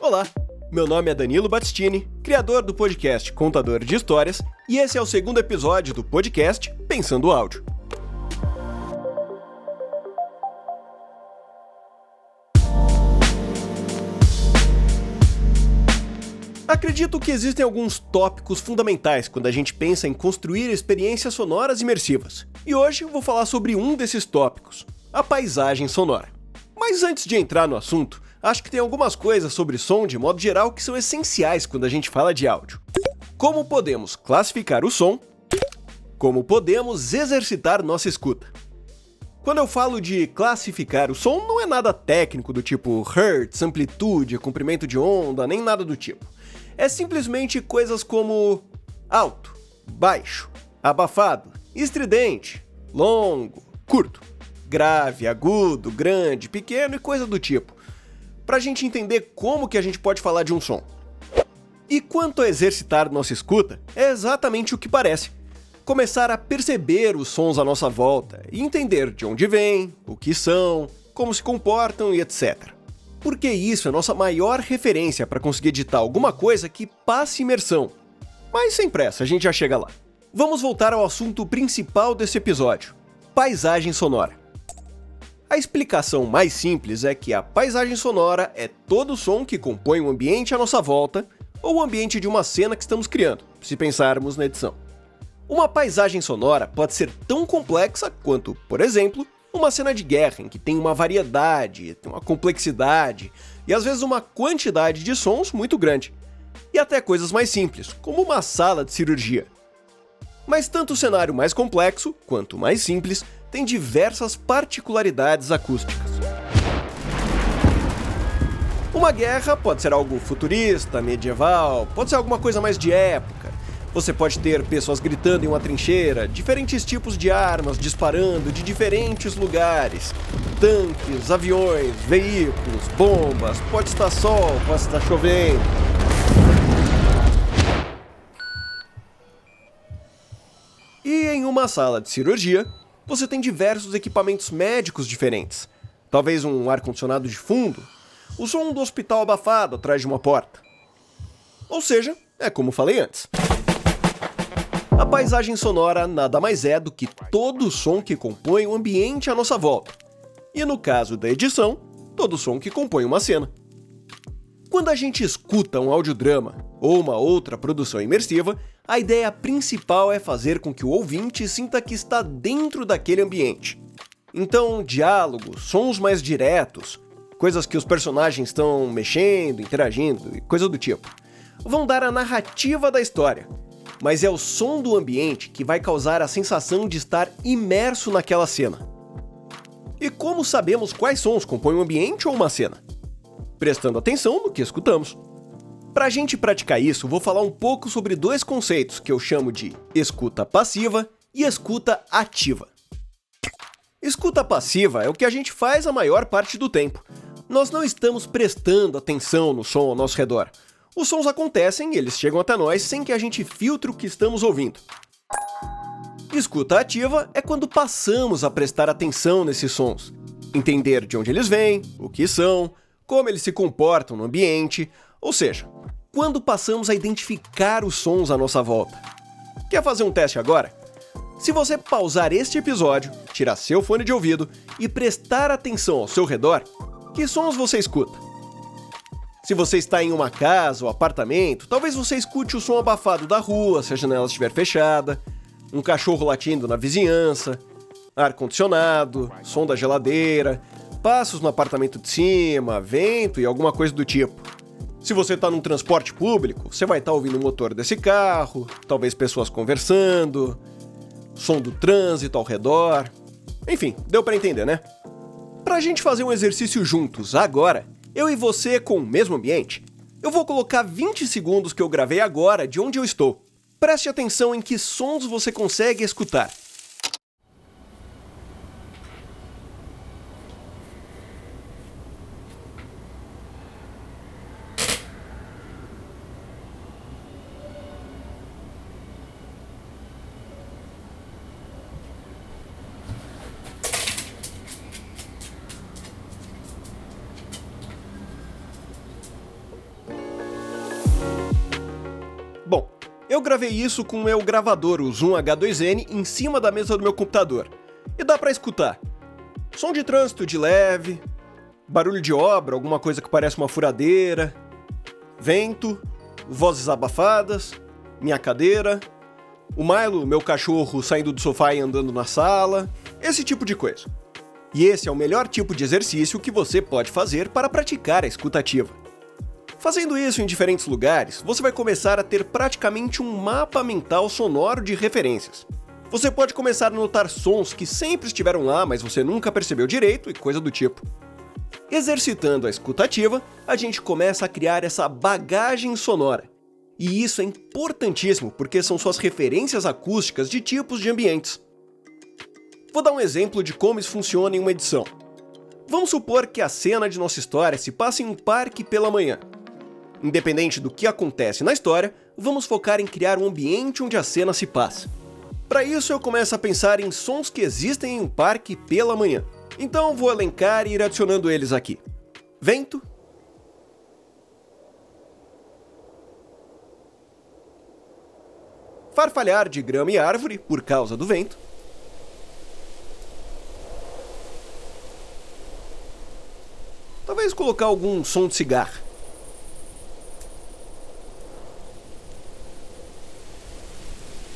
Olá, meu nome é Danilo Battistini, criador do podcast Contador de Histórias, e esse é o segundo episódio do podcast Pensando Áudio. Acredito que existem alguns tópicos fundamentais quando a gente pensa em construir experiências sonoras imersivas. E hoje vou falar sobre um desses tópicos, a paisagem sonora. Mas antes de entrar no assunto, acho que tem algumas coisas sobre som de modo geral que são essenciais quando a gente fala de áudio. Como podemos classificar o som? Como podemos exercitar nossa escuta? Quando eu falo de classificar o som, não é nada técnico do tipo hertz, amplitude, comprimento de onda, nem nada do tipo é simplesmente coisas como alto, baixo, abafado, estridente, longo, curto, grave, agudo, grande, pequeno e coisa do tipo, para a gente entender como que a gente pode falar de um som. E quanto a exercitar nossa escuta, é exatamente o que parece. Começar a perceber os sons à nossa volta e entender de onde vêm, o que são, como se comportam e etc porque isso é nossa maior referência para conseguir editar alguma coisa que passe imersão. Mas sem pressa, a gente já chega lá. Vamos voltar ao assunto principal desse episódio: paisagem sonora. A explicação mais simples é que a paisagem sonora é todo o som que compõe o ambiente à nossa volta ou o ambiente de uma cena que estamos criando, se pensarmos na edição. Uma paisagem sonora pode ser tão complexa quanto, por exemplo, uma cena de guerra em que tem uma variedade, uma complexidade e às vezes uma quantidade de sons muito grande. E até coisas mais simples, como uma sala de cirurgia. Mas tanto o cenário mais complexo quanto mais simples tem diversas particularidades acústicas. Uma guerra pode ser algo futurista, medieval, pode ser alguma coisa mais de época, você pode ter pessoas gritando em uma trincheira, diferentes tipos de armas disparando de diferentes lugares, tanques, aviões, veículos, bombas, pode estar sol, pode estar chovendo. E em uma sala de cirurgia, você tem diversos equipamentos médicos diferentes. Talvez um ar-condicionado de fundo, o som do hospital abafado atrás de uma porta. Ou seja, é como falei antes. A paisagem sonora nada mais é do que todo o som que compõe o ambiente à nossa volta. E no caso da edição, todo o som que compõe uma cena. Quando a gente escuta um audiodrama ou uma outra produção imersiva, a ideia principal é fazer com que o ouvinte sinta que está dentro daquele ambiente. Então, diálogos, sons mais diretos, coisas que os personagens estão mexendo, interagindo e coisa do tipo, vão dar a narrativa da história mas é o som do ambiente que vai causar a sensação de estar imerso naquela cena. E como sabemos quais sons compõem um ambiente ou uma cena? Prestando atenção no que escutamos. Para a gente praticar isso, vou falar um pouco sobre dois conceitos que eu chamo de escuta passiva e escuta ativa. Escuta passiva é o que a gente faz a maior parte do tempo. Nós não estamos prestando atenção no som ao nosso redor. Os sons acontecem e eles chegam até nós sem que a gente filtre o que estamos ouvindo. Escuta ativa é quando passamos a prestar atenção nesses sons, entender de onde eles vêm, o que são, como eles se comportam no ambiente, ou seja, quando passamos a identificar os sons à nossa volta. Quer fazer um teste agora? Se você pausar este episódio, tirar seu fone de ouvido e prestar atenção ao seu redor, que sons você escuta? Se você está em uma casa ou apartamento, talvez você escute o som abafado da rua se a janela estiver fechada, um cachorro latindo na vizinhança, ar-condicionado, som da geladeira, passos no apartamento de cima, vento e alguma coisa do tipo. Se você está num transporte público, você vai estar tá ouvindo o motor desse carro, talvez pessoas conversando, som do trânsito ao redor. Enfim, deu para entender, né? Para a gente fazer um exercício juntos agora, eu e você com o mesmo ambiente? Eu vou colocar 20 segundos que eu gravei agora de onde eu estou. Preste atenção em que sons você consegue escutar. Eu gravei isso com o meu gravador, o Zoom H2N, em cima da mesa do meu computador. E dá para escutar. Som de trânsito de leve, barulho de obra, alguma coisa que parece uma furadeira, vento, vozes abafadas, minha cadeira, o Milo, meu cachorro, saindo do sofá e andando na sala, esse tipo de coisa. E esse é o melhor tipo de exercício que você pode fazer para praticar a escutativa. Fazendo isso em diferentes lugares, você vai começar a ter praticamente um mapa mental sonoro de referências. Você pode começar a notar sons que sempre estiveram lá, mas você nunca percebeu direito e coisa do tipo. Exercitando a escutativa, a gente começa a criar essa bagagem sonora. E isso é importantíssimo porque são suas referências acústicas de tipos de ambientes. Vou dar um exemplo de como isso funciona em uma edição. Vamos supor que a cena de nossa história se passa em um parque pela manhã. Independente do que acontece na história, vamos focar em criar um ambiente onde a cena se passa. Para isso, eu começo a pensar em sons que existem em um parque pela manhã. Então, vou elencar e ir adicionando eles aqui: vento, farfalhar de grama e árvore por causa do vento, talvez colocar algum som de cigarro.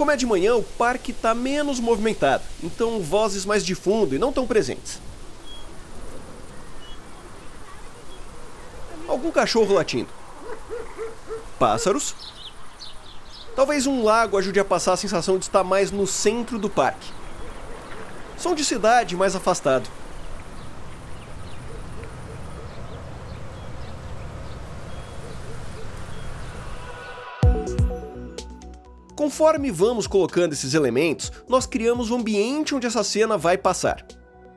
Como é de manhã, o parque está menos movimentado, então vozes mais de fundo e não tão presentes. Algum cachorro latindo. Pássaros. Talvez um lago ajude a passar a sensação de estar mais no centro do parque. Som de cidade mais afastado. Conforme vamos colocando esses elementos, nós criamos o ambiente onde essa cena vai passar.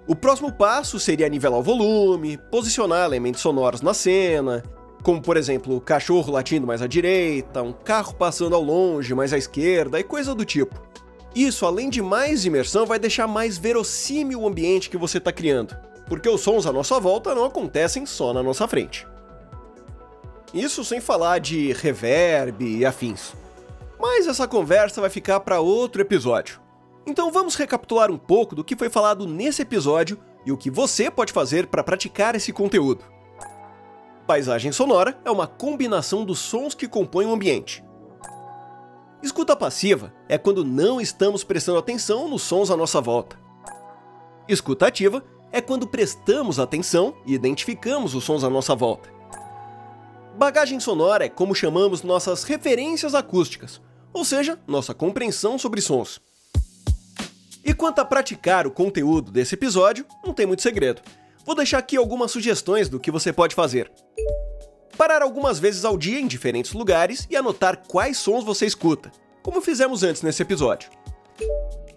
O próximo passo seria nivelar o volume, posicionar elementos sonoros na cena, como por exemplo, cachorro latindo mais à direita, um carro passando ao longe mais à esquerda e coisa do tipo. Isso, além de mais imersão, vai deixar mais verossímil o ambiente que você está criando, porque os sons à nossa volta não acontecem só na nossa frente. Isso sem falar de reverb e afins. Mas essa conversa vai ficar para outro episódio. Então vamos recapitular um pouco do que foi falado nesse episódio e o que você pode fazer para praticar esse conteúdo. Paisagem sonora é uma combinação dos sons que compõem o ambiente. Escuta passiva é quando não estamos prestando atenção nos sons à nossa volta. Escuta ativa é quando prestamos atenção e identificamos os sons à nossa volta. Bagagem sonora é como chamamos nossas referências acústicas, ou seja, nossa compreensão sobre sons. E quanto a praticar o conteúdo desse episódio, não tem muito segredo. Vou deixar aqui algumas sugestões do que você pode fazer. Parar algumas vezes ao dia em diferentes lugares e anotar quais sons você escuta, como fizemos antes nesse episódio.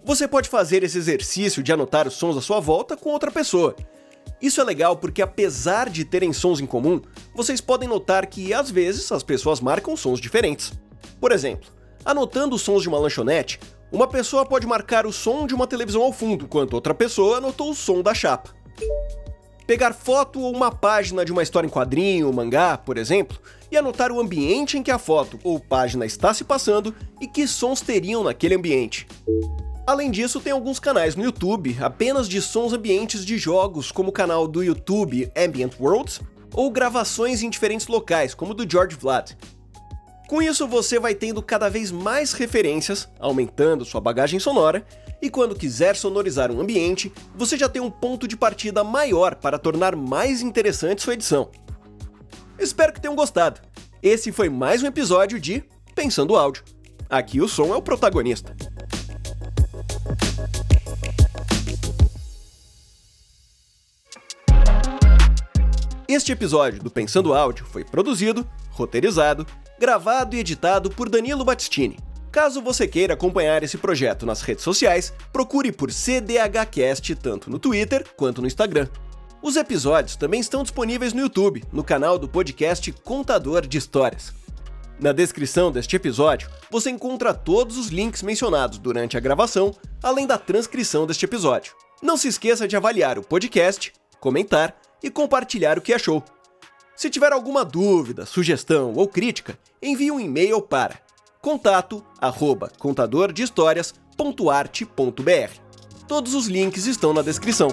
Você pode fazer esse exercício de anotar os sons à sua volta com outra pessoa. Isso é legal porque, apesar de terem sons em comum, vocês podem notar que às vezes as pessoas marcam sons diferentes. Por exemplo, Anotando os sons de uma lanchonete, uma pessoa pode marcar o som de uma televisão ao fundo, enquanto outra pessoa anotou o som da chapa. Pegar foto ou uma página de uma história em quadrinho ou mangá, por exemplo, e anotar o ambiente em que a foto ou página está se passando e que sons teriam naquele ambiente. Além disso, tem alguns canais no YouTube apenas de sons ambientes de jogos, como o canal do YouTube Ambient Worlds, ou gravações em diferentes locais, como o do George Vlad, com isso, você vai tendo cada vez mais referências, aumentando sua bagagem sonora, e quando quiser sonorizar um ambiente, você já tem um ponto de partida maior para tornar mais interessante sua edição. Espero que tenham gostado. Esse foi mais um episódio de Pensando Áudio. Aqui o som é o protagonista. Este episódio do Pensando Áudio foi produzido, roteirizado gravado e editado por Danilo Battistini. Caso você queira acompanhar esse projeto nas redes sociais, procure por CDHcast tanto no Twitter quanto no Instagram. Os episódios também estão disponíveis no YouTube, no canal do podcast Contador de Histórias. Na descrição deste episódio, você encontra todos os links mencionados durante a gravação, além da transcrição deste episódio. Não se esqueça de avaliar o podcast, comentar e compartilhar o que achou. Se tiver alguma dúvida, sugestão ou crítica, envie um e-mail para contato arroba contadordehistórias.arte.br. Todos os links estão na descrição.